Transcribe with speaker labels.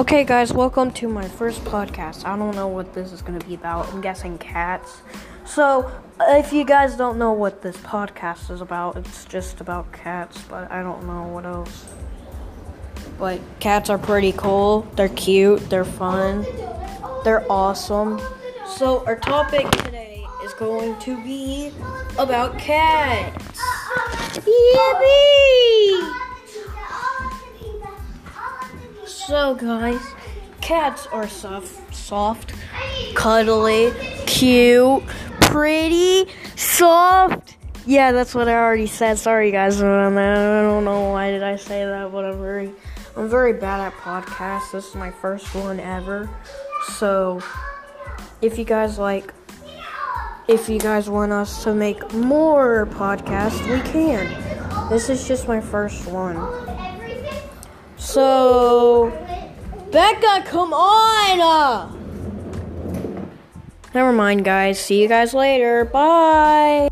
Speaker 1: Okay, guys, welcome to my first podcast. I don't know what this is going to be about. I'm guessing cats. So, if you guys don't know what this podcast is about, it's just about cats, but I don't know what else. But cats are pretty cool. They're cute. They're fun. They're awesome. So, our topic today is going to be about cats. Yippee! So, guys, cats are soft, soft, cuddly, cute, pretty, soft. Yeah, that's what I already said. Sorry, guys. I don't know why did I say that, but I'm very, I'm very bad at podcasts. This is my first one ever. So, if you guys like, if you guys want us to make more podcasts, we can. This is just my first one. So, Becca, come on! Never mind, guys. See you guys later. Bye.